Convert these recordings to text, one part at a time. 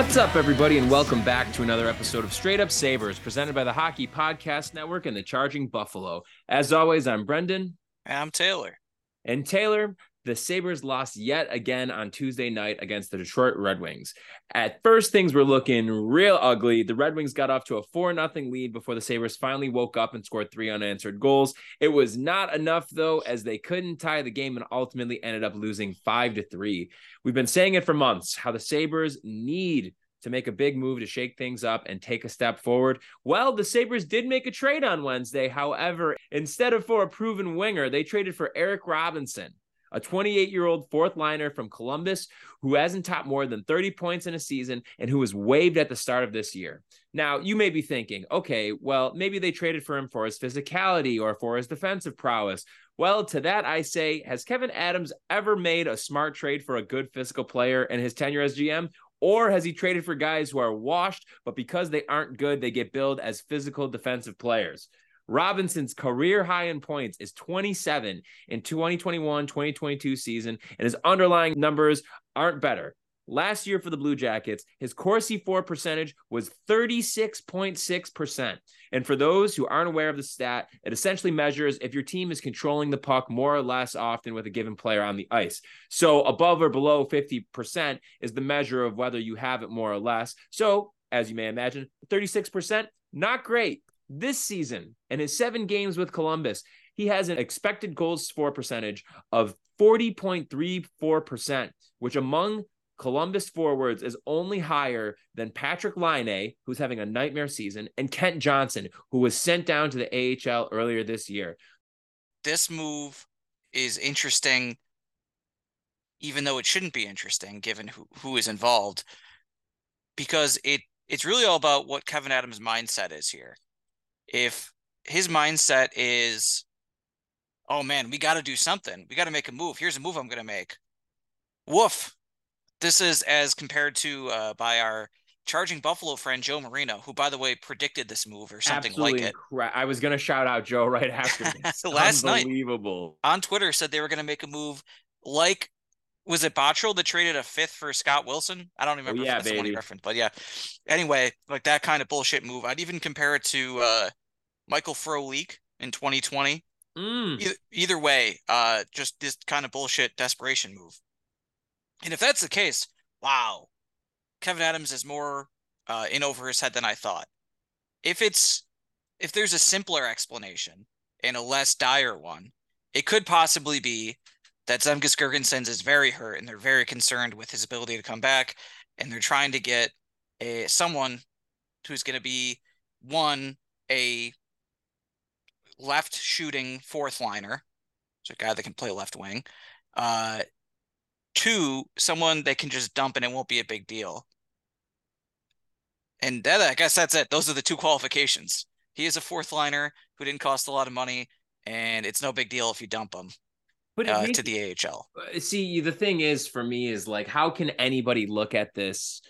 What's up, everybody, and welcome back to another episode of Straight Up Sabres, presented by the Hockey Podcast Network and the Charging Buffalo. As always, I'm Brendan. And I'm Taylor. And Taylor, the Sabres lost yet again on Tuesday night against the Detroit Red Wings. At first, things were looking real ugly. The Red Wings got off to a 4 0 lead before the Sabres finally woke up and scored three unanswered goals. It was not enough, though, as they couldn't tie the game and ultimately ended up losing 5 to 3. We've been saying it for months how the Sabres need to make a big move to shake things up and take a step forward. Well, the Sabres did make a trade on Wednesday. However, instead of for a proven winger, they traded for Eric Robinson a 28 year old fourth liner from Columbus who hasn't topped more than 30 points in a season and who was waived at the start of this year. Now, you may be thinking, okay, well, maybe they traded for him for his physicality or for his defensive prowess. Well, to that I say, has Kevyn Adams ever made a smart trade for a good physical player in his tenure as GM? Or has he traded for guys who are washed, but because they aren't good, they get billed as physical defensive players? Robinson's career high in points is 27 in 2021 2022 season, and his underlying numbers aren't better. Last year for the Blue Jackets, his Corsi for percentage was 36.6%. And for those who aren't aware of the stat, it essentially measures if your team is controlling the puck more or less often with a given player on the ice. So above or below 50% is the measure of whether you have it more or less. So, as you may imagine, 36%, not great this season and his seven games with Columbus, he has an expected goals for percentage of 40.34%, which among Columbus forwards is only higher than Patrick Laine, who's having a nightmare season, and Kent Johnson, who was sent down to the AHL earlier this year. This move is interesting, even though it shouldn't be interesting given who, who is involved, because it it's really all about what Kevyn Adams' mindset is here if his mindset is, oh man, we got to do something. We got to make a move. Here's a move I'm going to make. Woof. This is as compared to uh, by our charging Buffalo friend Joe Marino, who by the way predicted this move or something Absolutely like it. I was going to shout out Joe right after this. Last night Unbelievable. on Twitter said they were going to make a move like was it Botterill that traded a fifth for Scott Wilson? I don't oh, remember oh, yeah, if that's baby. one but yeah. Anyway, like that kind of bullshit move. I'd even compare it to uh, Michael Frolik in 2020. Mm. Either, either way, uh, just this kind of bullshit desperation move. And if that's the case, wow, Kevyn Adams is more uh, in over his head than I thought. If it's if there's a simpler explanation and a less dire one, it could possibly be that Zemgus Girgensons is very hurt and they're very concerned with his ability to come back, and they're trying to get a someone who's going to be one a left shooting fourth liner, so a guy that can play left wing. Uh, two, someone they can just dump and it won't be a big deal. And that, I guess that's it. Those are the two qualifications. He is a fourth liner who didn't cost a lot of money, and it's no big deal if you dump him. But uh, makes, to the AHL. Uh, see, the thing is for me is like, how can anybody look at this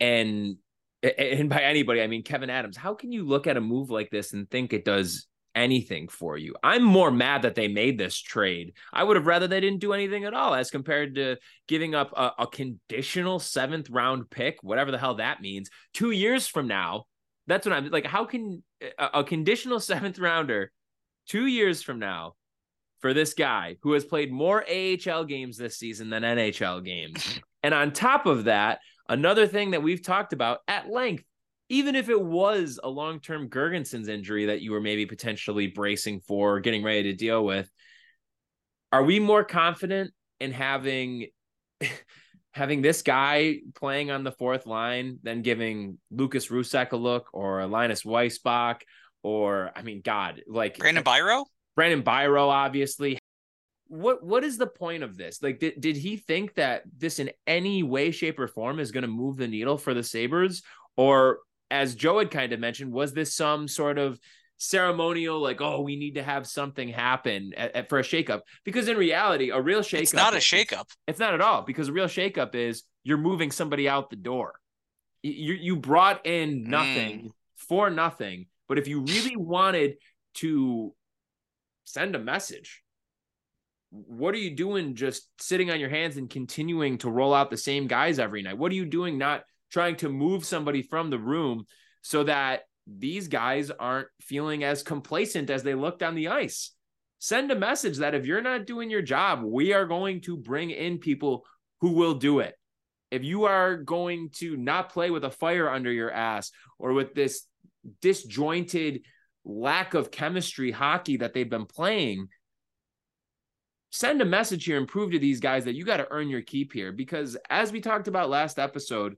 and and by anybody, I mean Kevyn Adams. How can you look at a move like this and think it does anything for you. I'm more mad that they made this trade. I would have rather they didn't do anything at all as compared to giving up a, a conditional seventh round pick, whatever the hell that means, two years from now. That's what I'm like. How can a, a conditional seventh rounder two years from now for this guy who has played more AHL games this season than NHL games? And on top of that, another thing that we've talked about at length even if it was a long term Girgensons injury that you were maybe potentially bracing for, getting ready to deal with, are we more confident in having having this guy playing on the fourth line than giving Lukas Rousek a look or Linus Weissbach or I mean, God, like Brandon Biro? Brandon Biro, obviously. What what is the point of this? Like, did, did he think that this in any way, shape, or form is going to move the needle for the Sabres? Or as Joe had kind of mentioned, was this some sort of ceremonial, like, oh, we need to have something happen at, at, for a shakeup? Because in reality, a real shakeup. It's not a shakeup. It's not at all because a real shakeup is you're moving somebody out the door. You you brought in nothing mm. for nothing, but if you really wanted to send a message, what are you doing just sitting on your hands and continuing to roll out the same guys every night? What are you doing not trying to move somebody from the room so that these guys aren't feeling as complacent as they look on the ice. Send a message that if you're not doing your job, we are going to bring in people who will do it. If you are going to not play with a fire under your ass or with this disjointed lack of chemistry hockey that they've been playing, send a message here and prove to these guys that you got to earn your keep here. Because as we talked about last episode,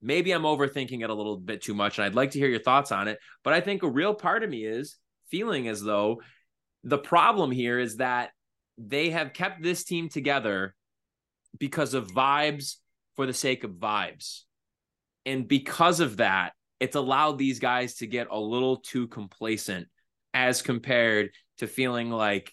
maybe I'm overthinking it a little bit too much, and I'd like to hear your thoughts on it. But I think a real part of me is feeling as though the problem here is that they have kept this team together because of vibes for the sake of vibes. And because of that, it's allowed these guys to get a little too complacent as compared to feeling like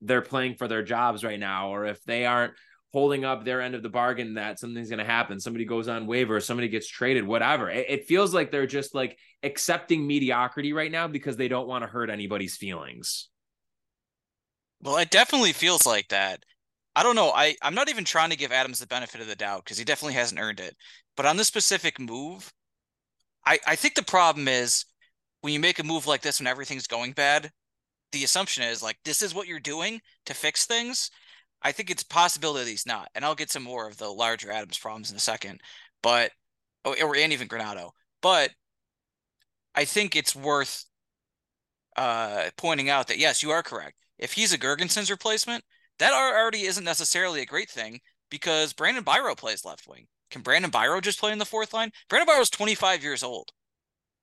they're playing for their jobs right now, or if they aren't holding up their end of the bargain that something's going to happen. Somebody goes on waiver, somebody gets traded, whatever. It, it, feels like they're just like accepting mediocrity right now because they don't want to hurt anybody's feelings. Well, it definitely feels like that. I don't know. I, I'm not even trying to give Adams the benefit of the doubt because he definitely hasn't earned it. But on this specific move, I, I think the problem is when you make a move like this when everything's going bad, the assumption is like this is what you're doing to fix things. I think it's he's not, and I'll get some more of the larger Adams problems in a second. But oh, or and even Granato, but I think it's worth uh, pointing out that yes, you are correct. If he's a Girgensons replacement, that already isn't necessarily a great thing because Brandon Biro plays left wing. Can Brandon Biro just play in the fourth line? Brandon Biro is 25 years old.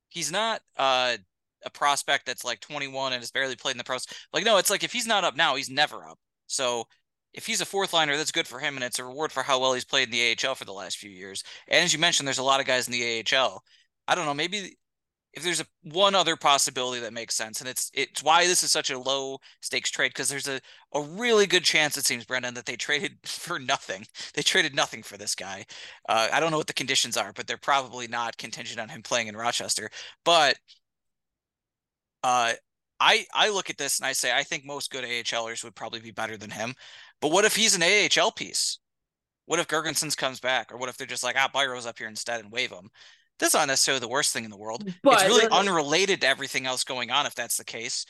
He's not uh, a prospect that's like 21 and has barely played in the pros. Like, no, it's like if he's not up now, he's never up. So if he's a fourth liner, that's good for him, and it's a reward for how well he's played in the AHL for the last few years. And as you mentioned, there's a lot of guys in the AHL. I don't know, maybe if there's a one other possibility that makes sense, and it's it's why this is such a low stakes trade because there's a a really good chance it seems Brendan that they traded for nothing. They traded nothing for this guy. Uh, I don't know what the conditions are, but they're probably not contingent on him playing in Rochester. But uh, I I look at this and I say I think most good AHLers would probably be better than him. But what if he's an AHL piece? What if Girgensons comes back, or what if they're just like, ah, Biro's up here instead and wave him? That's not necessarily the worst thing in the world. But, it's really unrelated to everything else going on if that's the case.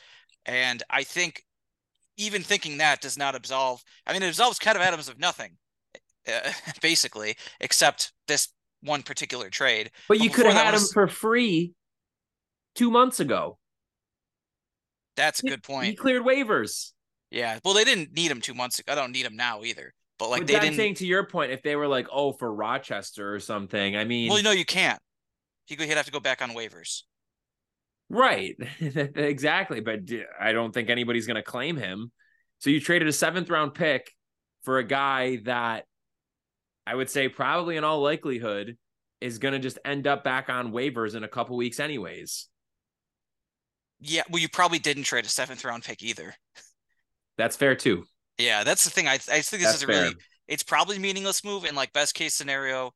And I think even thinking that does not absolve. I mean, it absolves kind of Adams of nothing, uh, basically, except this one particular trade. But, but you could have had was... him for free two months ago. That's a good point. He cleared waivers. Yeah. Well, they didn't need him two months ago. I don't need him now either. But like but they didn't. Saying to your point, if they were like, oh, for Rochester or something, I mean, well, you know, you can't. He he'd have to go back on waivers. Right. exactly. But I don't think anybody's going to claim him. So you traded a seventh round pick for a guy that I would say probably in all likelihood is going to just end up back on waivers in a couple weeks, anyways. Yeah, well, you probably didn't trade a seventh round pick either. That's fair too. Yeah, that's the thing. I I think this that's is a fair. really it's probably meaningless move. And like best case scenario,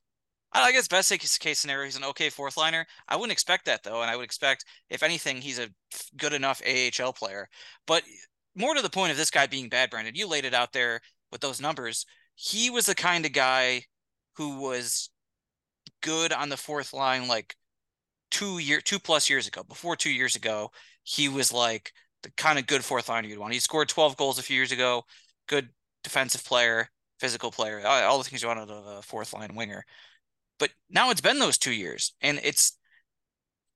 I guess best case scenario, he's an okay fourth liner. I wouldn't expect that though, and I would expect if anything, he's a good enough AHL player. But more to the point of this guy being bad, Brandon, you laid it out there with those numbers. He was the kind of guy who was good on the fourth line like two year two plus years ago. Before two years ago, he was like the kind of good fourth liner you'd want. He scored 12 goals a few years ago, good defensive player, physical player, all the things you want out of a fourth line winger. But now it's been those two years, and it's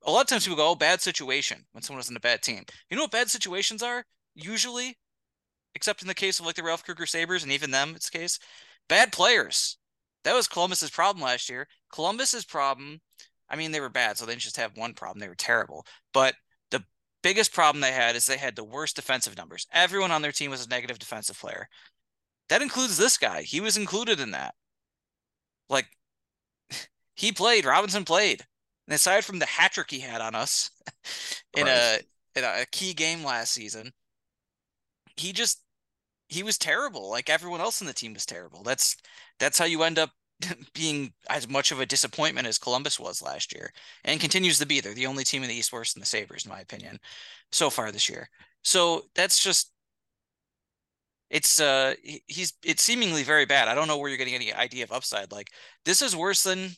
a lot of times people go, "Oh, bad situation" when someone in a bad team. You know what bad situations are usually, except in the case of like the Ralph Krueger Sabres and even them, it's the case, bad players. That was Columbus's problem last year. Columbus's problem, I mean, they were bad, so they didn't just have one problem; they were terrible. But biggest problem they had is they had the worst defensive numbers. Everyone on their team was a negative defensive player. That includes this guy. He was included in that. Like he played. Robinson played. And aside from the hat trick he had on us in a in a key game last season, he just he was terrible. Like everyone else in the team was terrible. That's that's how you end up being as much of a disappointment as Columbus was last year, and continues to be. They're the only team in the East worse than the Sabres, in my opinion, so far this year. So that's just it's uh he's it's seemingly very bad. I don't know where you're getting any idea of upside. Like this is worse than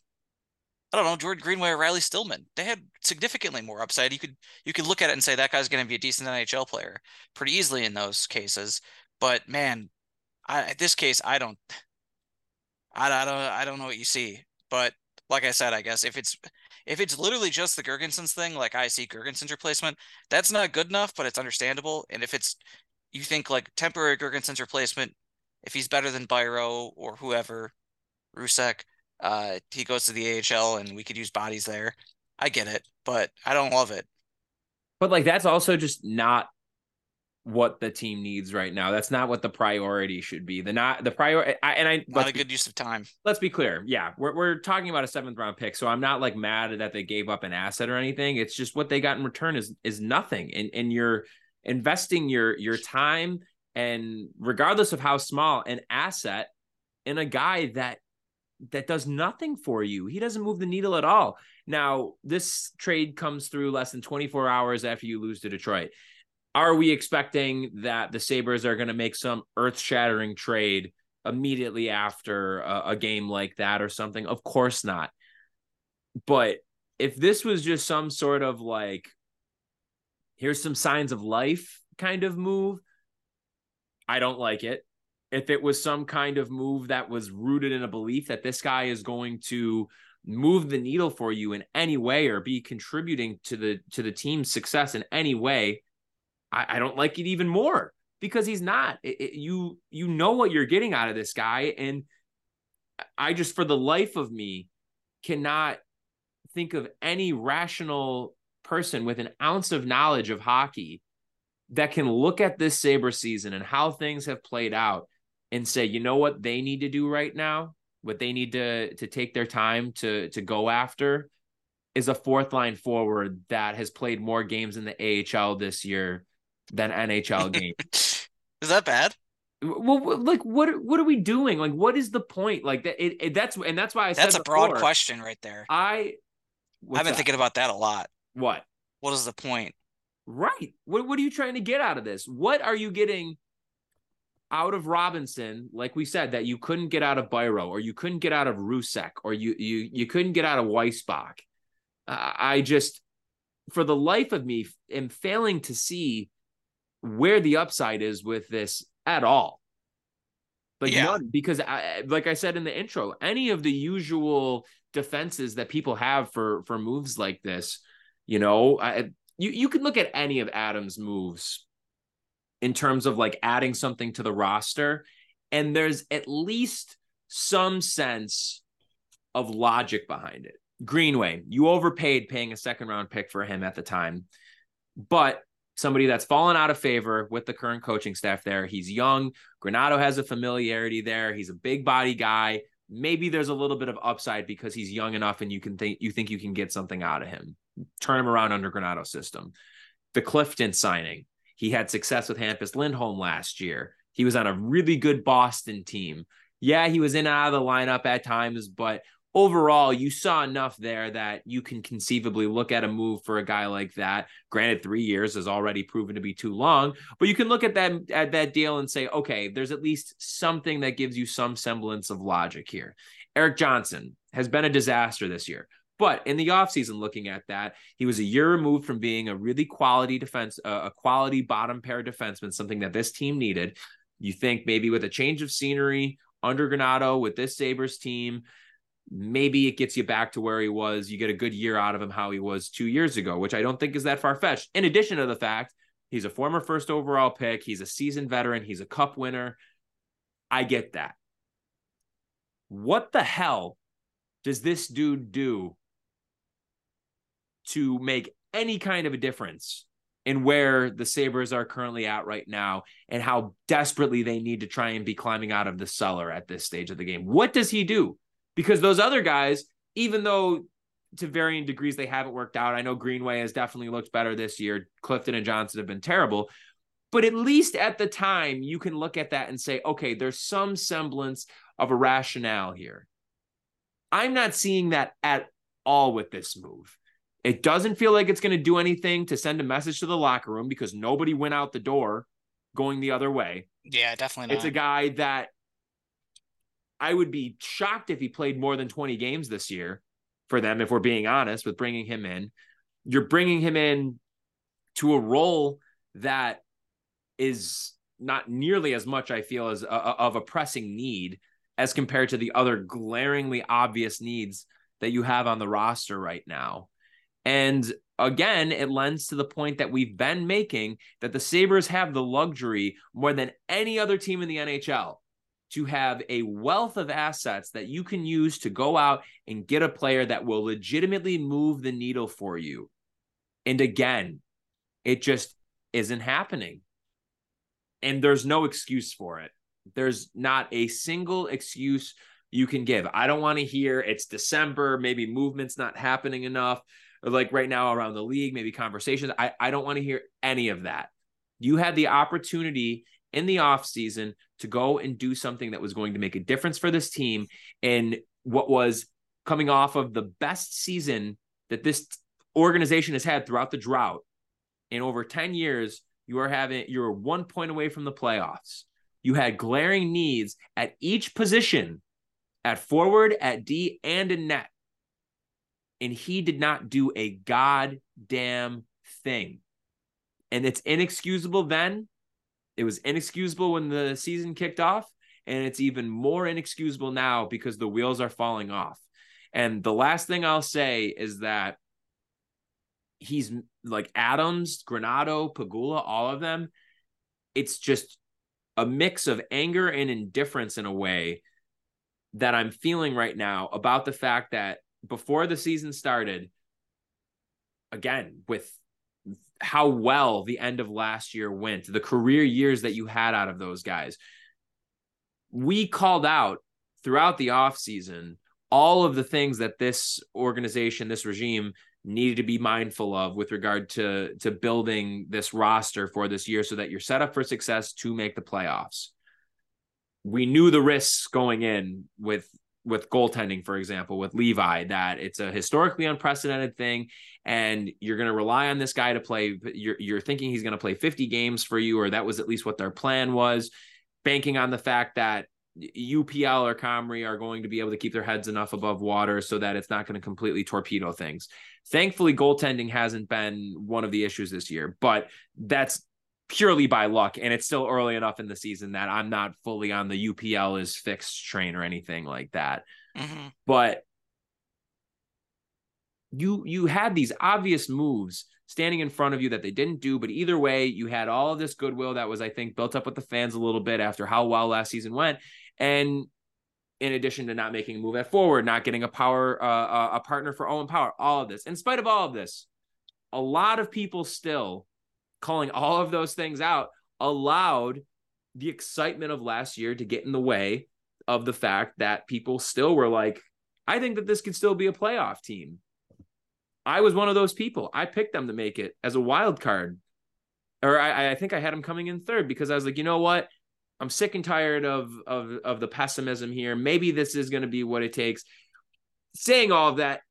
I don't know, Jordan Greenway or Riley Stillman. They had significantly more upside. You could you could look at it and say that guy's going to be a decent NHL player pretty easily in those cases. But man, I, in this case, I don't, I, I don't, I don't know what you see. But like I said, I guess if it's if it's literally just the Girgensons thing, like I see Girgensons replacement, that's not good enough, but it's understandable. And if it's you think like temporary Girgensons replacement, if he's better than Biro or whoever, Rousek, uh, he goes to the AHL and we could use bodies there. I get it, but I don't love it. But like that's also just not what the team needs right now. That's not what the priority should be. The not the priority and I not a good use of time. Let's be clear. Yeah, we're we're talking about a seventh round pick, so I'm not like mad that they gave up an asset or anything. It's just what they got in return is is nothing. And and you're investing your your time and regardless of how small an asset in a guy that that does nothing for you. He doesn't move the needle at all. Now, this trade comes through less than 24 hours after you lose to Detroit. Are we expecting that the Sabres are going to make some earth shattering trade immediately after a, a game like that or something? Of course not. But if this was just some sort of like, here's some signs of life kind of move, I don't like it if it was some kind of move that was rooted in a belief that this guy is going to move the needle for you in any way or be contributing to the to the team's success in any way i, I don't like it even more because he's not. It, it, you you know what you're getting out of this guy. And i just for the life of me cannot think of any rational person with an ounce of knowledge of hockey that can look at this saber season and how things have played out and say, you know what they need to do right now, what they need to to take their time to to go after is a fourth line forward that has played more games in the AHL this year than NHL games. is that bad? Well, like what what are we doing? Like what is the point? Like that it, it that's and that's why I said That's a before, broad question right there. I I've been that? thinking about that a lot. What? What is the point? Right. What what are you trying to get out of this? What are you getting out of Robinson, like we said, that you couldn't get out of Biro or you couldn't get out of Rousek or you you you couldn't get out of Weissbach. Uh, I just, for the life of me, am failing to see where the upside is with this at all. Like yeah. none, because I, like I said in the intro, any of the usual defenses that people have for for moves like this, you know, I, you you can look at any of Adams' moves in terms of like adding something to the roster. And there's at least some sense of logic behind it. Greenway, you overpaid paying a second round pick for him at the time, but somebody that's fallen out of favor with the current coaching staff there. He's young. Granato has a familiarity there. He's a big body guy. Maybe there's a little bit of upside because he's young enough and you can think you think you can get something out of him. Turn him around under Granato system. The Clifton signing. He had success with Hampus Lindholm last year. He was on a really good Boston team. Yeah, he was in and out of the lineup at times, but overall, you saw enough there that you can conceivably look at a move for a guy like that. Granted, three years has already proven to be too long, but you can look at that at that deal and say, okay, there's at least something that gives you some semblance of logic here. Erik Johnson has been a disaster this year. But in the offseason, looking at that, he was a year removed from being a really quality defense, uh, a quality bottom pair defenseman, something that this team needed. You think maybe with a change of scenery under Granato with this Sabres team, maybe it gets you back to where he was. You get a good year out of him, how he was two years ago, which I don't think is that far fetched. In addition to the fact he's a former first overall pick, he's a seasoned veteran, he's a cup winner. I get that. What the hell does this dude do to make any kind of a difference in where the Sabres are currently at right now and how desperately they need to try and be climbing out of the cellar at this stage of the game. What does he do? Because those other guys, even though to varying degrees they haven't worked out, I know Greenway has definitely looked better this year. Clifton and Johnson have been terrible. But at least at the time, you can look at that and say, okay, there's some semblance of a rationale here. I'm not seeing that at all with this move. It doesn't feel like it's going to do anything to send a message to the locker room because nobody went out the door going the other way. Yeah, definitely not. It's a guy that I would be shocked if he played more than 20 games this year. for them, if we're being honest with bringing him in. You're bringing him in to a role that is not nearly as much, I feel, as a, of a pressing need as compared to the other glaringly obvious needs that you have on the roster right now. And again, it lends to the point that we've been making that the Sabres have the luxury more than any other team in the NHL to have a wealth of assets that you can use to go out and get a player that will legitimately move the needle for you. And again, it just isn't happening. And there's no excuse for it. There's not a single excuse you can give. I don't want to hear it's December, maybe movement's not happening enough, like right now around the league, maybe conversations. I, I don't want to hear any of that. You had the opportunity in the offseason to go and do something that was going to make a difference for this team in what was coming off of the best season that this organization has had throughout the drought in over 10 years you are having you're one point away from the playoffs you had glaring needs at each position at forward, at D, and in net. And he did not do a goddamn thing. And it's inexcusable then. It was inexcusable when the season kicked off. And it's even more inexcusable now because the wheels are falling off. And the last thing I'll say is that he's like Adams, Granato Pegula all of them. It's just a mix of anger and indifference in a way that I'm feeling right now about the fact that before the season started, again, with how well the end of last year went, the career years that you had out of those guys, we called out throughout the offseason all of the things that this organization, this regime needed to be mindful of with regard to to building this roster for this year so that you're set up for success to make the playoffs. We knew the risks going in with with goaltending, for example, with Levi, that it's a historically unprecedented thing, and you're going to rely on this guy to play. You're you're thinking he's going to play 50 games for you, or that was at least what their plan was, banking on the fact that UPL or Comrie are going to be able to keep their heads enough above water so that it's not going to completely torpedo things. Thankfully, goaltending hasn't been one of the issues this year, but that's purely by luck. And it's still early enough in the season that I'm not fully on the UPL is fixed train or anything like that. Mm-hmm. But you you had these obvious moves standing in front of you that they didn't do. But either way, you had all of this goodwill that was, I think, built up with the fans a little bit after how well last season went. And in addition to not making a move at forward, not getting a power uh, a partner for Owen Power, all of this. In spite of all of this, a lot of people still calling all of those things out allowed the excitement of last year to get in the way of the fact that people still were like, I think that this could still be a playoff team. I was one of those people. I picked them to make it as a wild card. Or I, I think I had them coming in third because I was like, you know what? I'm sick and tired of of of the pessimism here. Maybe this is going to be what it takes. Saying all of that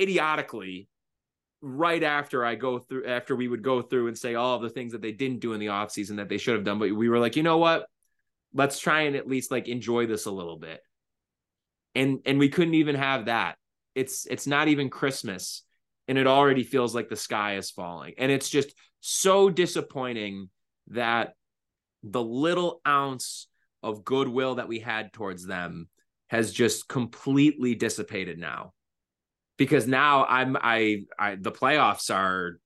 idiotically right after I go through after we would go through and say all of the things that they didn't do in the offseason that they should have done but we were like, "You know what? Let's try and at least like enjoy this a little bit." And and we couldn't even have that. It's it's not even Christmas and it already feels like the sky is falling. And it's just so disappointing that the little ounce of goodwill that we had towards them has just completely dissipated now because now i'm i i the playoffs are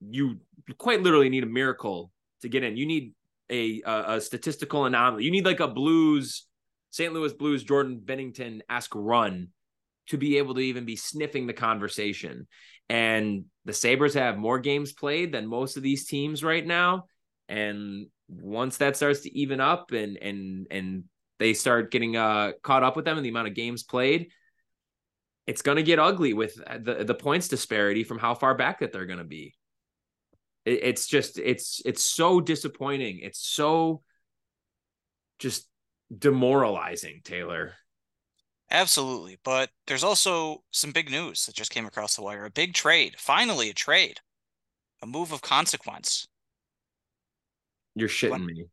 you quite literally need a miracle to get in. You need a a, a statistical anomaly. You need like a blues st louis blues jordan binnington-esque run to be able to even be sniffing the conversation. And the sabres have more games played than most of these teams right now. And once that starts to even up and and and they start getting uh caught up with them and the amount of games played, it's going to get ugly with uh, the the points disparity from how far back that they're going to be. It, it's just it's it's so disappointing. It's so just demoralizing, Taylor. Absolutely. But there's also some big news that just came across the wire. A big trade. Finally, a trade. A move of consequence. You're shitting me.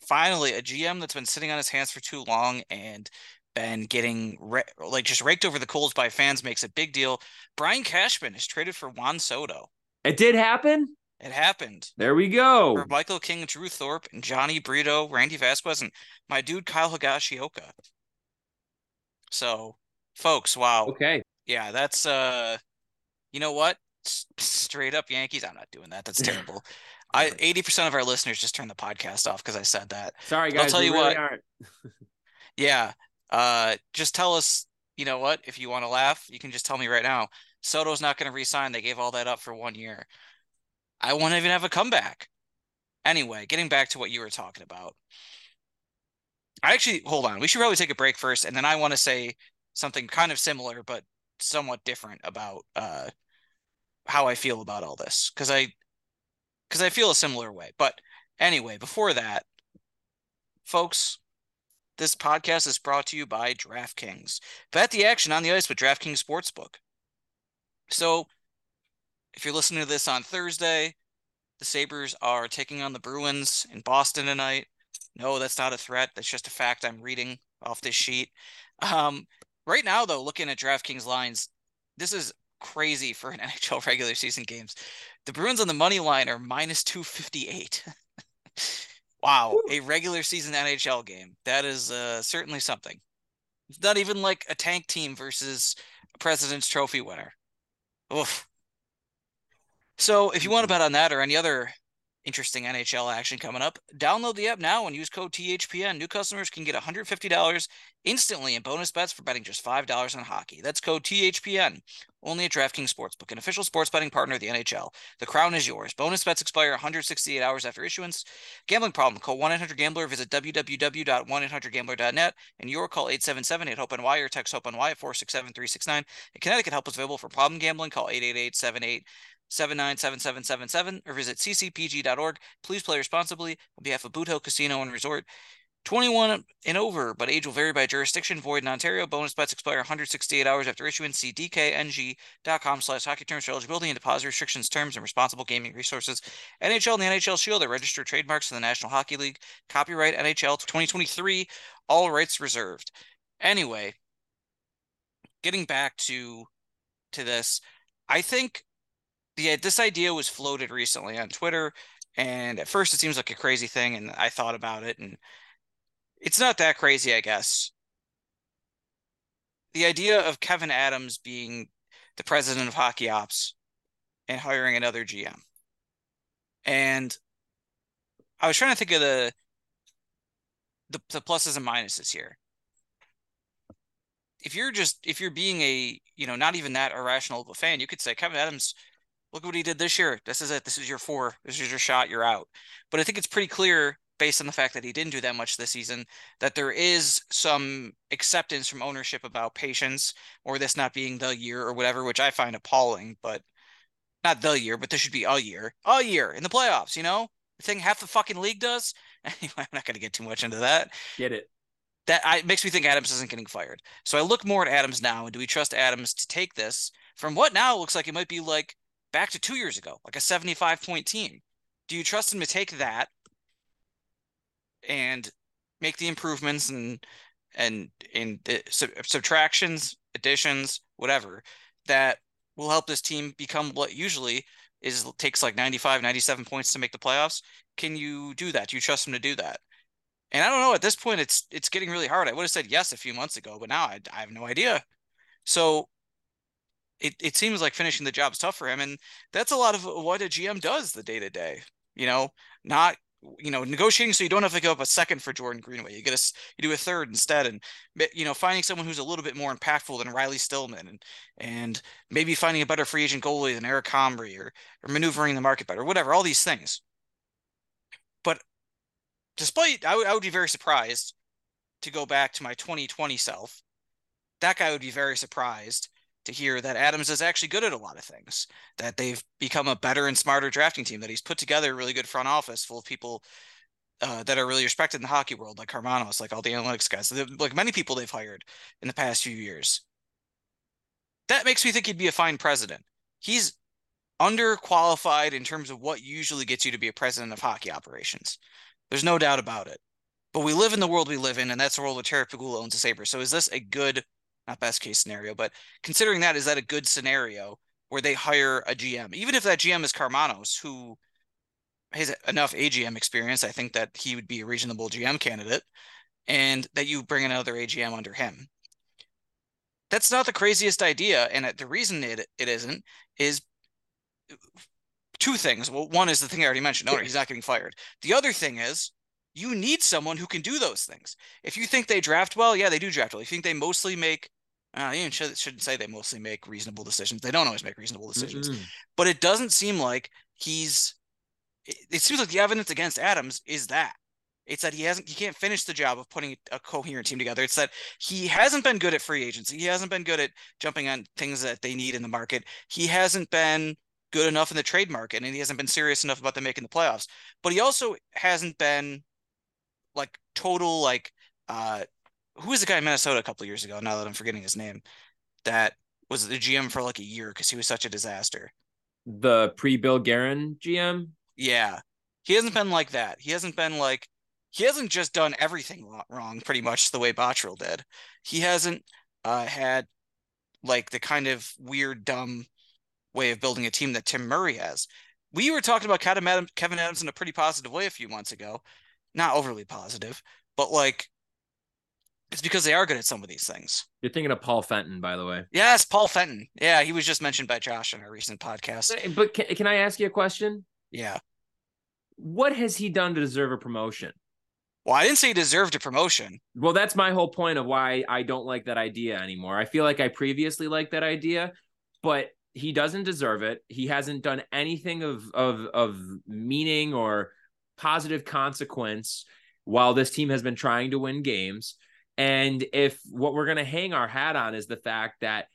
Finally, a GM that's been sitting on his hands for too long and been getting like just raked over the coals by fans makes a big deal. Brian Cashman is traded for Juan Soto. It did happen. It happened. There we go. For Michael King, Drew Thorpe, and Jhony Brito, Randy Vasquez, and my dude Kyle Higashioka. So, folks, wow. Okay. Yeah, that's uh, you know what? S- straight up Yankees. I'm not doing that. That's terrible. I 80% of our listeners just turned the podcast off because I said that. Sorry, guys. I'll tell you really what. yeah. Uh, just tell us. You know what? If you want to laugh, you can just tell me right now. Soto's not going to resign. They gave all that up for one year. I won't even have a comeback. Anyway, getting back to what you were talking about. I actually hold on. We should probably take a break first, and then I want to say something kind of similar but somewhat different about uh, how I feel about all this because I because I feel a similar way. But anyway, before that, folks, this podcast is brought to you by DraftKings. Bet the action on the ice with DraftKings Sportsbook. So, if you're listening to this on Thursday, the Sabres are taking on the Bruins in Boston tonight. No, that's not a threat. That's just a fact I'm reading off this sheet. Um, right now, though, looking at DraftKings lines, this is crazy for an NHL regular season games. The Bruins on the money line are minus 258. wow, a regular season NHL game. That is uh, certainly something. It's not even like a tank team versus a President's Trophy winner. Oof. So if you want to bet on that or any other interesting NHL action coming up. Download the app now and use code THPN. New customers can get $150 instantly in bonus bets for betting just $5 on hockey. That's code THPN. Only at DraftKings Sportsbook, an official sports betting partner of the NHL. The crown is yours. Bonus bets expire 168 hours after issuance. Gambling problem? Call 1-800-GAMBLER. Visit www.1800gambler.net and your call 877-8-HOPE-NY or text HOPE-NY at 467-369. In Connecticut, help is available for problem gambling. Call 888-78 797777 or visit ccpg.org. Please play responsibly on behalf of Boot Hill Casino and Resort. 21 and over, but age will vary by jurisdiction. Void in Ontario. Bonus bets expire 168 hours after issuance. See dkng.com slash hockey terms for eligibility and deposit restrictions, terms, and responsible gaming resources. NHL and the NHL Shield are registered trademarks of the National Hockey League. Copyright NHL 2023. All rights reserved. Anyway, getting back to to this, I think the this idea was floated recently on Twitter, and at first it seems like a crazy thing, and I thought about it, and it's not that crazy, I guess. The idea of Kevyn Adams being the president of hockey ops and hiring another GM. And I was trying to think of the the, the pluses and minuses here. If you're just if you're being a you know not even that irrational of a fan, you could say Kevyn Adams look at what he did this year. This is it. This is your four. This is your shot. You're out. But I think it's pretty clear based on the fact that he didn't do that much this season that there is some acceptance from ownership about patience or this not being the year or whatever, which I find appalling, but not the year, but this should be a year, a year in the playoffs, you know, the thing half the fucking league does. Anyway, I'm not going to get too much into that. Get it. That I, makes me think Adams isn't getting fired. So I look more at Adams now. And do we trust Adams to take this from what now looks like it might be like back to two years ago, like a 75 point team. Do you trust him to take that and make the improvements and and in uh, sub- subtractions, additions, whatever that will help this team become what usually is takes like 95, 97 points to make the playoffs? Can you do that? Do you trust him to do that? And I don't know. At this point, it's it's getting really hard. I would have said yes a few months ago, but now I, I have no idea. So it, it seems like finishing the job is tough for him. And that's a lot of what a GM does the day to day, you know, not, you know, negotiating so you don't have to go up a second for Jordan Greenway. You get a, you do a third instead. And, you know, finding someone who's a little bit more impactful than Riley Stillman and, and maybe finding a better free agent goalie than Eric Comrie or, or maneuvering the market better, whatever, all these things. But despite, I, w- I would be very surprised to go back to my 2020 self. That guy would be very surprised to hear that Adams is actually good at a lot of things, that they've become a better and smarter drafting team, that he's put together a really good front office full of people uh, that are really respected in the hockey world, like Karmanos, like all the analytics guys, like many people they've hired in the past few years. That makes me think he'd be a fine president. He's underqualified in terms of what usually gets you to be a president of hockey operations. There's no doubt about it. But we live in the world we live in, and that's the world where Terry Pegula owns a Saber. So is this a good, not best case scenario, but considering that, is that a good scenario where they hire a GM? Even if that GM is Karmanos, who has enough AGM experience, I think that he would be a reasonable GM candidate, and that you bring another AGM under him. That's not the craziest idea, and the reason it it isn't is two things. Well, one is the thing I already mentioned. Oh, no, he's not getting fired. The other thing is you need someone who can do those things. If you think they draft well, yeah, they do draft well. If you think they mostly make, uh, you should, shouldn't say they mostly make reasonable decisions. They don't always make reasonable decisions, mm-hmm. but it doesn't seem like he's. It, it seems like the evidence against Adams is that it's that he hasn't he can't finish the job of putting a coherent team together. It's that he hasn't been good at free agency. He hasn't been good at jumping on things that they need in the market. He hasn't been good enough in the trade market and he hasn't been serious enough about them making the playoffs. But he also hasn't been like total like uh who was the guy in Minnesota a couple years ago? Now that I'm forgetting his name, that was the GM for like a year because he was such a disaster. The pre Bill Guerin GM. Yeah, he hasn't been like that. He hasn't been like he hasn't just done everything wrong, pretty much the way Botterill did. He hasn't uh, had like the kind of weird, dumb way of building a team that Tim Murray has. We were talking about Kevyn Adams in a pretty positive way a few months ago, not overly positive, but like it's because they are good at some of these things. You're thinking of Paul Fenton, by the way. Yes, Paul Fenton. Yeah, he was just mentioned by Josh in our recent podcast. But can, can I ask you a question? Yeah. What has he done to deserve a promotion? Well, I didn't say he deserved a promotion. Well, that's my whole point of why I don't like that idea anymore. I feel like I previously liked that idea, but he doesn't deserve it. He hasn't done anything of of of meaning or positive consequence while this team has been trying to win games. And if what we're going to hang our hat on is the fact that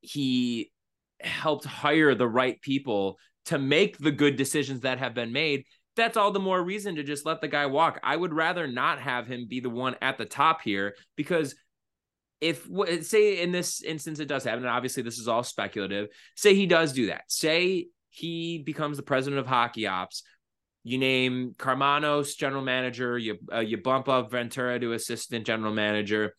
he helped hire the right people to make the good decisions that have been made, that's all the more reason to just let the guy walk. I would rather not have him be the one at the top here because if say in this instance it does happen, and obviously this is all speculative, say he does do that. Say he becomes the president of hockey ops. You name Karmanos general manager. You uh, you bump up Ventura to assistant general manager.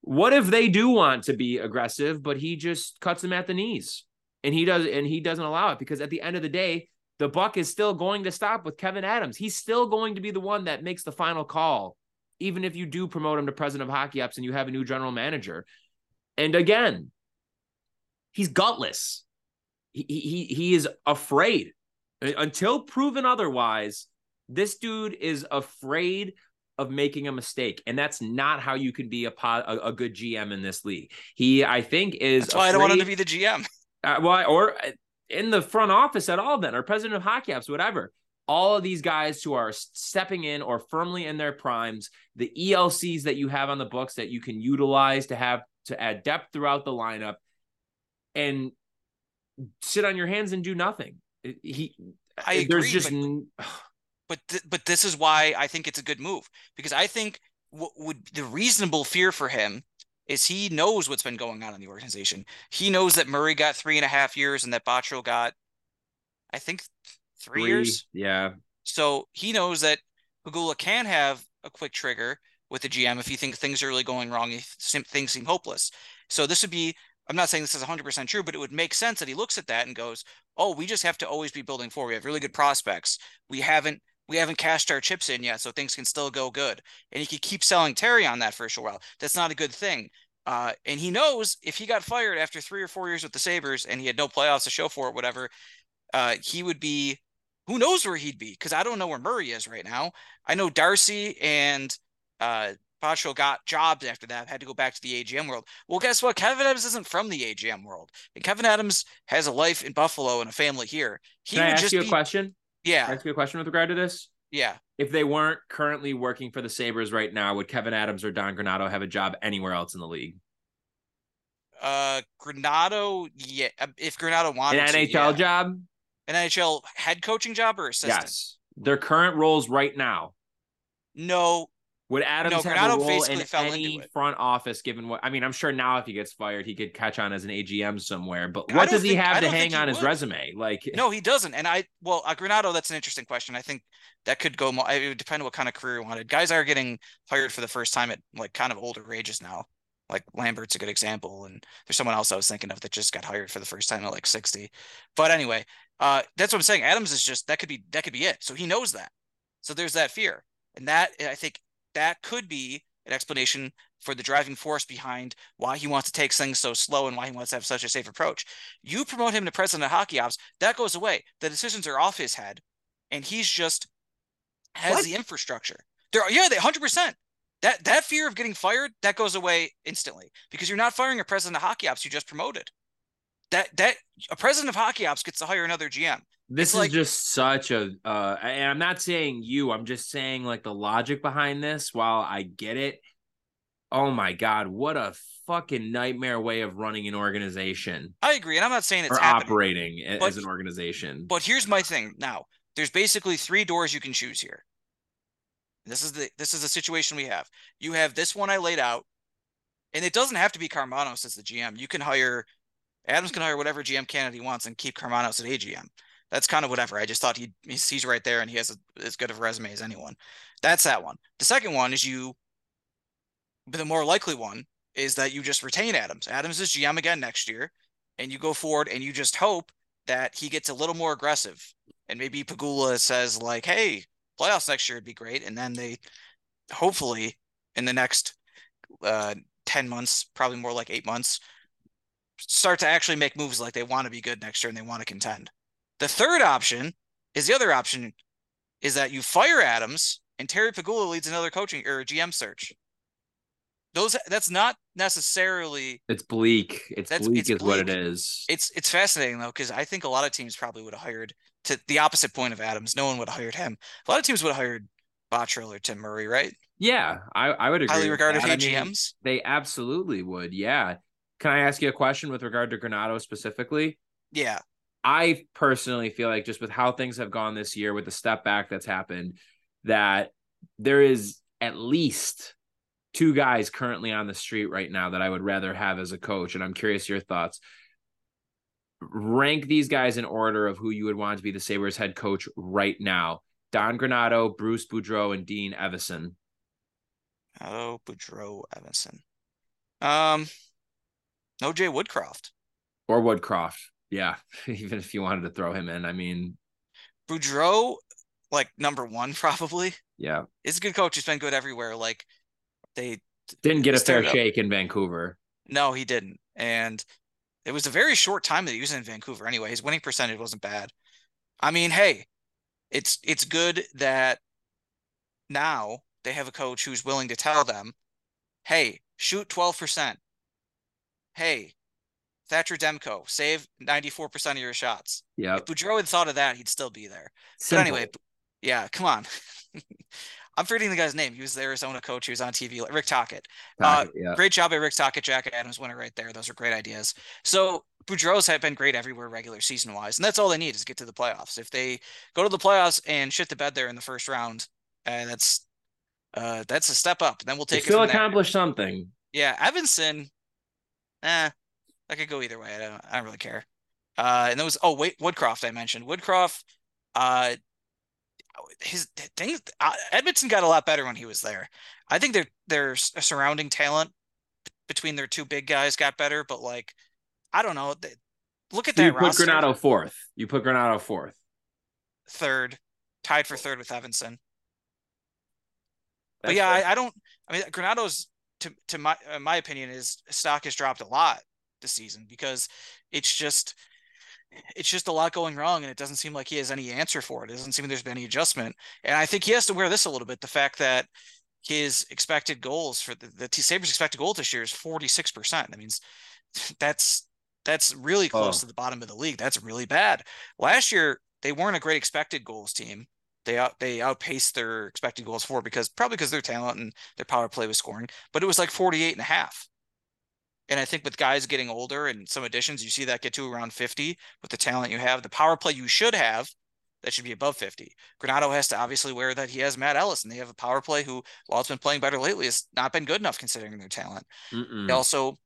What if they do want to be aggressive, but he just cuts them at the knees, and he does, and he doesn't allow it because at the end of the day, the buck is still going to stop with Kevyn Adams. He's still going to be the one that makes the final call even if you do promote him to president of hockey ops and you have a new general manager. And again, he's gutless. He he he is afraid. Until proven otherwise, this dude is afraid of making a mistake, and that's not how you can be a a, a good GM in this league. He, I think, is. That's why afraid, I don't want him to be the GM. Uh, well, or in the front office at all, then, or president of hockey ops, whatever all of these guys who are stepping in or firmly in their primes, the ELCs that you have on the books that you can utilize to have to add depth throughout the lineup and sit on your hands and do nothing. He I agree, there's just but but, th- but this is why I think it's a good move because I think what would the reasonable fear for him is he knows what's been going on in the organization. He knows that Murray got three and a half years and that Botterill got, I think, three, three years. Yeah. So he knows that Pegula can have a quick trigger with the GM if he thinks things are really going wrong, if things seem hopeless. So this would be, I'm not saying this is 100% true, but it would make sense that he looks at that and goes, oh, we just have to always be building forward. We have really good prospects. We haven't we haven't cashed our chips in yet, so things can still go good. And he could keep selling Terry on that for a short while. That's not a good thing. Uh, and he knows if he got fired after three or four years with the Sabres and he had no playoffs to show for it, whatever, uh, he would be who knows where he'd be? Because I don't know where Murray is right now. I know Darcy and uh Pacho got jobs after that, had to go back to the AGM world. Well, guess what? Kevyn Adams isn't from the AGM world. And Kevyn Adams has a life in Buffalo and a family here. He Can I ask you a be... question? Yeah. Can I ask you a question with regard to this? Yeah. If they weren't currently working for the Sabres right now, would Kevyn Adams or Don Granato have a job anywhere else in the league? Uh, Granato, yeah. If Granato wanted an NHL yeah. job, an NHL head coaching job or assistant? Yes. Their current roles right now. No, Would Adams no, have a role in any front office? Given what I mean, I'm sure now if he gets fired, he could catch on as an AGM somewhere. But what does he think, have to hang on his resume? Like, no, he doesn't. And I, well, uh, Granato, that's an interesting question. I think that could go. More, It would depend on what kind of career he wanted. Guys are getting hired for the first time at like kind of older ages now. Like Lambert's a good example, and there's someone else I was thinking of that just got hired for the first time at like 60. But anyway, uh, that's what I'm saying. Adams is just that could be that could be it. So he knows that. So there's that fear, and that I think that could be an explanation for the driving force behind why he wants to take things so slow and why he wants to have such a safe approach. You promote him to president of hockey ops, that goes away. The decisions are off his head, and he's just has what? the infrastructure. There, yeah, they hundred percent. That that fear of getting fired that goes away instantly because you're not firing a president of hockey ops you just promoted. That that a president of hockey ops gets to hire another GM. This it's is like, just such a uh and I'm not saying you, I'm just saying like the logic behind this while I get it. Oh my god, what a fucking nightmare way of running an organization. I agree, and I'm not saying it's operating but, as an organization. But here's my thing. Now, there's basically three doors you can choose here. This is the this is the situation we have. You have this one I laid out, and it doesn't have to be Karmanos as the GM. You can hire Adams can hire whatever GM candidate he wants and keep Karmanos at AGM. That's kind of whatever. I just thought he he's right there and he has a, as good of a resume as anyone. That's that one. The second one is you. The more likely one is that you just retain Adams. Adams is GM again next year, and you go forward and you just hope that he gets a little more aggressive. And maybe Pegula says like, "Hey, playoffs next year would be great," and then they hopefully in the next uh, ten months, probably more like eight months, start to actually make moves like they want to be good next year and they want to contend. The third option is the other option is that you fire Adams and Terry Pegula leads another coaching or GM search. Those that's not necessarily it's bleak. It's bleak it's is bleak. what it is. It's it's fascinating though because I think a lot of teams probably would have hired to the opposite point of Adams. No one would have hired him. A lot of teams would have hired Botterill or Tim Murray, right? Yeah, I, I would agree. Highly regarded. I mean, they absolutely would. Yeah. Can I ask you a question with regard to Granato specifically? Yeah. I personally feel like just with how things have gone this year, with the step back that's happened, that there is at least two guys currently on the street right now that I would rather have as a coach. And I'm curious your thoughts. Rank these guys in order of who you would want to be the Sabres head coach right now. Don Granato, Bruce Boudreau, and Dean Evason. Oh, Boudreau, Evason. Um, no Jay Woodcroft. Or Woodcroft. Yeah. Even if you wanted to throw him in. I mean Boudreau, like number one, probably. Yeah. He's a good coach. He's been good everywhere. Like they didn't get a fair shake in Vancouver. No, he didn't. And it was a very short time that he was in Vancouver anyway. His winning percentage wasn't bad. I mean, hey, it's it's good that now they have a coach who's willing to tell them, hey, shoot 12% hey, Thatcher Demko, save 94% of your shots. Yeah. If Boudreau had thought of that, he'd still be there. Simple. But anyway, yeah, come on. I'm forgetting the guy's name. He was the Arizona coach. He was on TV. Rick Tocchet. Uh, yeah. Great job by Rick Tocchet, Jack Adams winner right there. Those are great ideas. So Boudreau's have been great everywhere regular season wise, and that's all they need is get to the playoffs. If they go to the playoffs and shit the bed there in the first round, uh, that's uh, that's a step up. Then we'll take they still accomplish something. Yeah, Evason eh, that could go either way. I don't, I don't really care. Uh, and those, oh wait, Woodcroft I mentioned. Woodcroft, uh, his things, uh, Edmonton got a lot better when he was there. I think their their surrounding talent between their two big guys got better, but like, I don't know. They, look at so that. You put roster. Granato fourth. You put Granato fourth. Third, tied for third with Evason. That's but yeah, I, I, don't. I mean, Granato's to to my uh, my opinion is stock has dropped a lot this season because it's just it's just a lot going wrong and it doesn't seem like he has any answer for it. It doesn't seem like there's been any adjustment. And I think he has to wear this a little bit. The fact that his expected goals for the, the T Sabres expected goal this year is 46%. That means that's that's really close oh. to the bottom of the league. That's really bad. Last year they weren't a great expected goals team. They out they outpaced their expected goals for because probably because their talent and their power play was scoring, but it was like 48 and a half. And I think with guys getting older and some additions, you see that get to around 50 with the talent you have. The power play you should have that should be above 50. Granato has to obviously wear that he has Matt Ellis and they have a power play who, while it's been playing better lately, has not been good enough considering their talent. Also,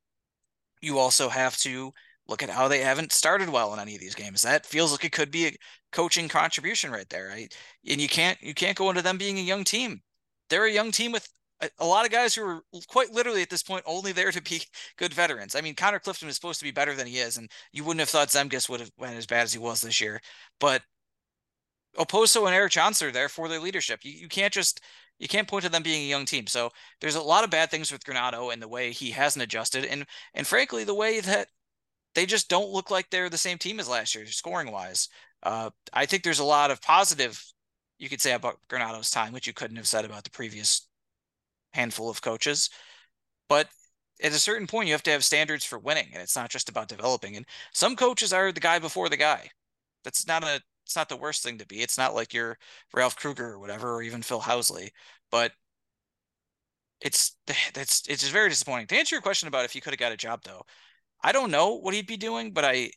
you also have to look at how they haven't started well in any of these games. That feels like it could be a coaching contribution right there, right? And you can't you can't go into them being a young team. They're a young team with a, lot of guys who are quite literally at this point only there to be good veterans. I mean, Connor Clifton is supposed to be better than he is, and you wouldn't have thought Zemgus would have went as bad as he was this year. But Okposo and Erik Johnson are there for their leadership. You, you can't just you can't point to them being a young team. So there's a lot of bad things with Granato and the way he hasn't adjusted, and and frankly the way that they just don't look like they're the same team as last year, scoring wise. Uh, I think there's a lot of positive you could say about Granato's time, which you couldn't have said about the previous handful of coaches. But at a certain point, you have to have standards for winning, and it's not just about developing. And some coaches are the guy before the guy. That's not a it's not the worst thing to be. It's not like you're Ralph Krueger or whatever, or even Phil Housley, but it's that's it's just very disappointing. To answer your question about if you could have got a job though, I don't know what he'd be doing, but I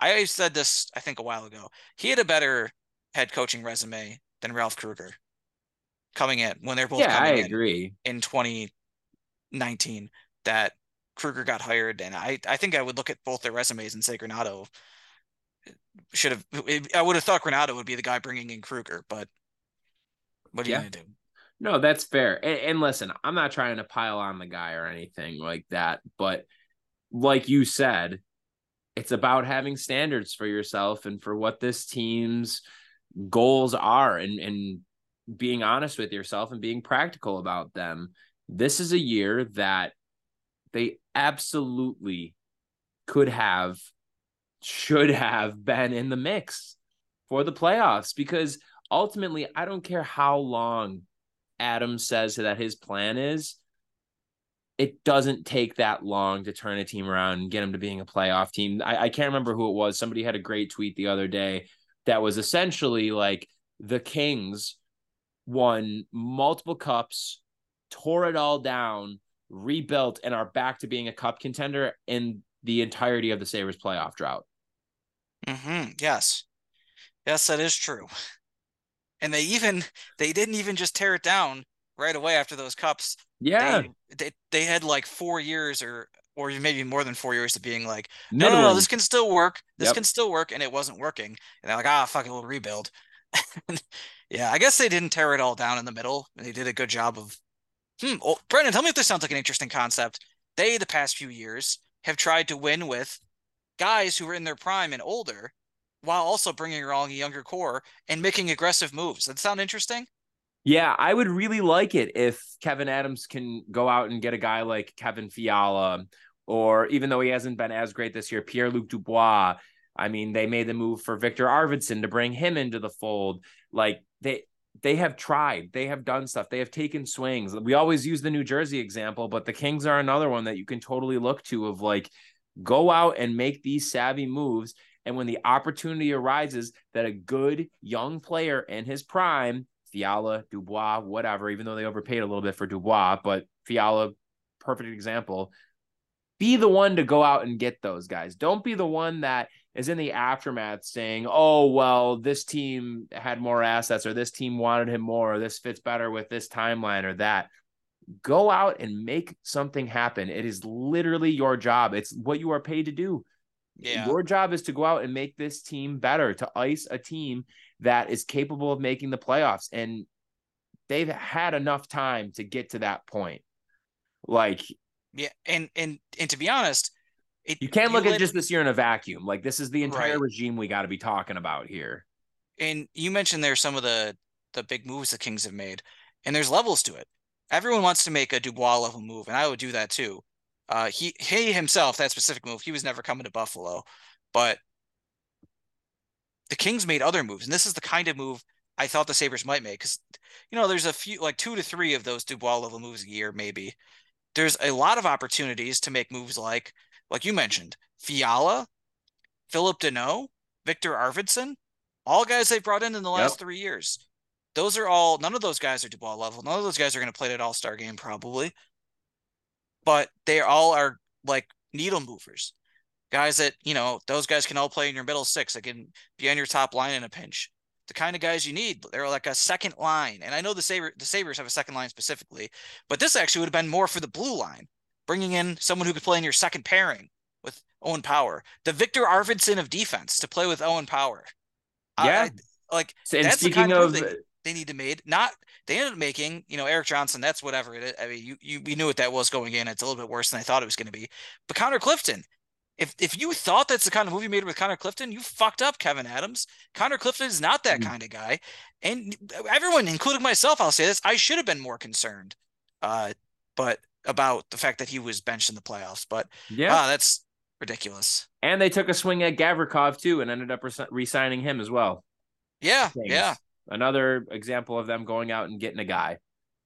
I said this I think a while ago. He had a better head coaching resume than Ralph Krueger coming in when they're both yeah, coming I agree. in 2019 that Krueger got hired and I I think I would look at both their resumes and say Granato should have I would have thought Granato would be the guy bringing in Krueger, but what are you gonna do? No, that's fair. And, and, listen, I'm not trying to pile on the guy or anything like that, but like you said, it's about having standards for yourself and for what this team's goals are and and being honest with yourself and being practical about them. This is a year that they absolutely could have should have been in the mix for the playoffs because ultimately I don't care how long Adam says that his plan is it doesn't take that long to turn a team around and get them to being a playoff team. I, I, can't remember who it was. Somebody had a great tweet the other day that was essentially like the Kings won multiple cups, tore it all down, rebuilt, and are back to being a cup contender in the entirety of the Sabres playoff drought. Mm-hmm. Yes. Yes, that is true. And they even they didn't even just tear it down right away after those cups. Yeah. They they, they had like four years or or maybe more than four years of being like, no, no, no, this can still work. This yep. can still work. And it wasn't working. And they're like, ah, fuck it, we'll rebuild. yeah, I guess they didn't tear it all down in the middle. And they did a good job of, hmm. Well, Brendan, tell me if this sounds like an interesting concept. They, the past few years, have tried to win with guys who were in their prime and older while also bringing along a younger core and making aggressive moves. That sound interesting? Yeah, I would really like it if Kevyn Adams can go out and get a guy like Kevin Fiala, or even though he hasn't been as great this year, Pierre Luc Dubois. I mean, they made the move for Viktor Arvidsson to bring him into the fold. Like they they have tried, they have done stuff, they have taken swings. We always use the New Jersey example, but the Kings are another one that you can totally look to of like go out and make these savvy moves. And when the opportunity arises that a good young player in his prime, Fiala, Dubois, whatever, even though they overpaid a little bit for Dubois, but Fiala, perfect example. Be the one to go out and get those guys. Don't be the one that is in the aftermath saying, oh, well, this team had more assets or this team wanted him more or this fits better with this timeline or that go out and make something happen. It is literally your job. It's what you are paid to do. Yeah. Your job is to go out and make this team better, to ice a team that is capable of making the playoffs. And they've had enough time to get to that point. Like, yeah, and and and to be honest, it, you can't look you at just this year in a vacuum. Like this is the entire right. regime we got to be talking about here. And you mentioned there's some of the the big moves the Kings have made, and there's levels to it everyone wants to make a Dubois level move, and I would do that too. Uh, he he himself, that specific move, he was never coming to Buffalo, but the Kings made other moves, and this is the kind of move I thought the Sabres might make because you know there's a few like two to three of those Dubois level moves a year, maybe. There's a lot of opportunities to make moves like like you mentioned, Fiala, Philip Danault, Viktor Arvidsson, all guys they've brought in in the last yep. three years. Those are all none of those guys are Dubois level. None of those guys are going to play that All Star game probably, but they all are like needle movers, guys that you know those guys can all play in your middle six. That can be on your top line in a pinch. the kind of guys you need. They're like a second line. And I know the Saber the Sabres have a second line specifically, but this actually would have been more for the blue line, bringing in someone who could play in your second pairing with Owen Power, the Viktor Arvidsson of defense to play with Owen Power. Yeah. I, like and that's the kind of, of they, they, need to make. Not they ended up making, you know, Erik Johnson, that's whatever it is. I mean, you, you we knew what that was going in. It's a little bit worse than I thought it was going to be. But Connor Clifton, if if you thought that's the kind of movie made with Connor Clifton, you fucked up, Kevyn Adams. Connor Clifton is not that mm-hmm. kind of guy, and everyone, including myself, I'll say this: I should have been more concerned, uh, but about the fact that he was benched in the playoffs. But yeah, uh, that's ridiculous. And they took a swing at Gavrikov too, and ended up re-signing him as well. Yeah, yeah. Another example of them going out and getting a guy.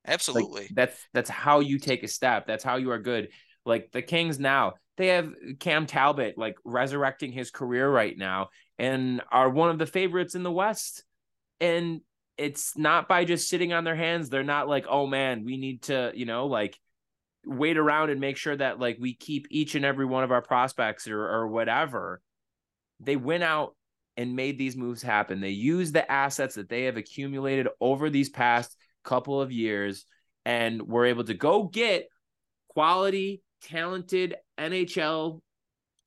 Absolutely. Like, that's that's how you take a step. That's how you are good. Like the Kings now, they have Cam Talbot like resurrecting his career right now and are one of the favorites in the West. And it's not by just sitting on their hands. They're not like, oh man, we need to, you know, like wait around and make sure that like we keep each and every one of our prospects or, or whatever. They went out and made these moves happen. They used the assets that they have accumulated over these past couple of years and were able to go get quality talented NHL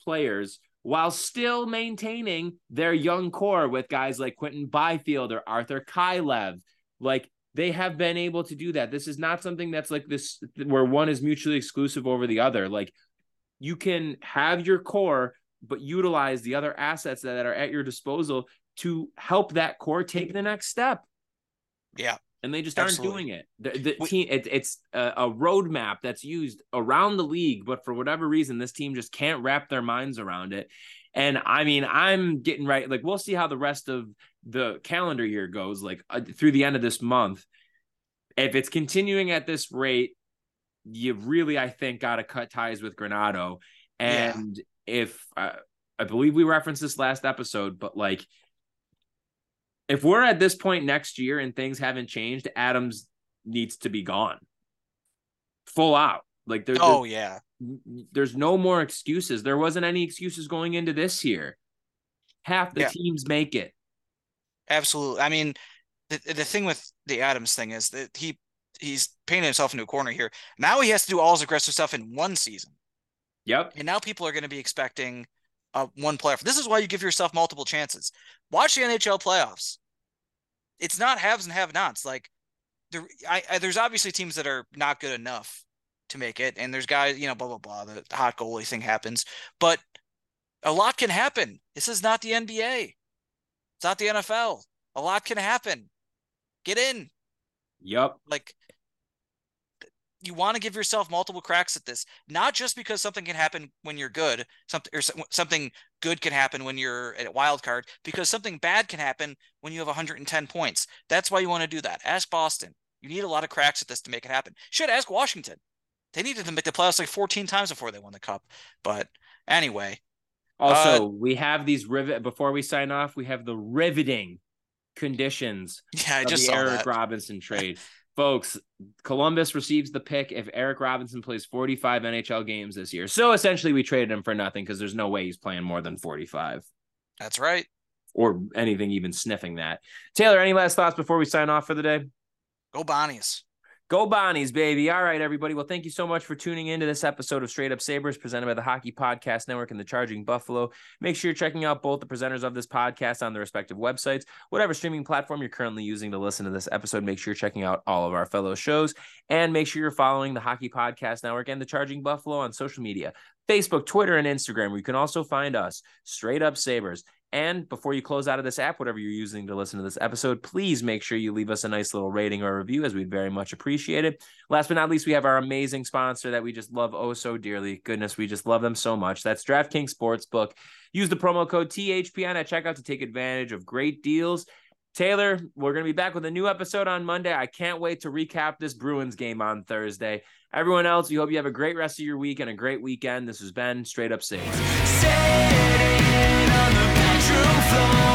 players while still maintaining their young core with guys like Quinton Byfield or Arthur Kaliyev. Like they have been able to do that. This is not something that's like this where one is mutually exclusive over the other. Like you can have your core, but utilize the other assets that are at your disposal to help that core take the next step. Yeah and they just Absolutely. aren't doing it. The, the team, it, it's a, a roadmap that's used around the league, but for whatever reason, this team just can't wrap their minds around it. And I mean, I'm getting right. Like, we'll see how the rest of the calendar year goes, like uh, through the end of this month. If it's continuing at this rate, you really, I think, got to cut ties with Granato. And yeah. if uh, I believe we referenced this last episode, but like if we're at this point next year and things haven't changed, Adams needs to be gone. Full out. Like there's Oh yeah. There's no more excuses. There wasn't any excuses going into this year. Half the yeah. teams make it. Absolutely. I mean, the the thing with the Adams thing is that he he's painted himself into a corner here. Now he has to do all his aggressive stuff in one season. Yep. And now people are going to be expecting uh, one player. This is why you give yourself multiple chances. Watch the NHL playoffs. It's not haves and have nots. Like there, I, I, there's obviously teams that are not good enough to make it, and there's guys, you know, blah blah blah. The hot goalie thing happens, but a lot can happen. This is not the NBA. It's not the NFL. A lot can happen. Get in. Yep. Like you want to give yourself multiple cracks at this, not just because something can happen when you're good, something or something good can happen when you're at a wild card, because something bad can happen when you have 110 points. That's why you want to do that. Ask Boston. You need a lot of cracks at this to make it happen. Should ask Washington. They needed to make the playoffs like 14 times before they won the cup. But anyway. Also, uh, we have these rivet before we sign off. We have the riveting conditions. Yeah, I just the Eric that. Robinson trade. folks, Columbus receives the pick if Eric Robinson plays 45 NHL games this year. So essentially, we traded him for nothing because there's no way he's playing more than 45. That's right. Or anything even sniffing that. Taylor, any last thoughts before we sign off for the day? Go Bonnies. Go Bonnies, baby. All right, everybody. Well, thank you so much for tuning into this episode of Straight Up Sabres presented by the Hockey Podcast Network and the Charging Buffalo. Make sure you're checking out both the presenters of this podcast on their respective websites. Whatever streaming platform you're currently using to listen to this episode, make sure you're checking out all of our fellow shows and make sure you're following the Hockey Podcast Network and the Charging Buffalo on social media Facebook, Twitter, and Instagram, where you can also find us, Straight Up Sabres. And before you close out of this app, whatever you're using to listen to this episode, please make sure you leave us a nice little rating or review, as we'd very much appreciate it. Last but not least, we have our amazing sponsor that we just love oh so dearly. Goodness, we just love them so much. That's DraftKings Sportsbook. Use the promo code THPN at checkout to take advantage of great deals. Taylor, we're going to be back with a new episode on Monday. I can't wait to recap this Bruins game on Thursday. Everyone else, we hope you have a great rest of your week and a great weekend. This has been Straight Up Safe. True floor,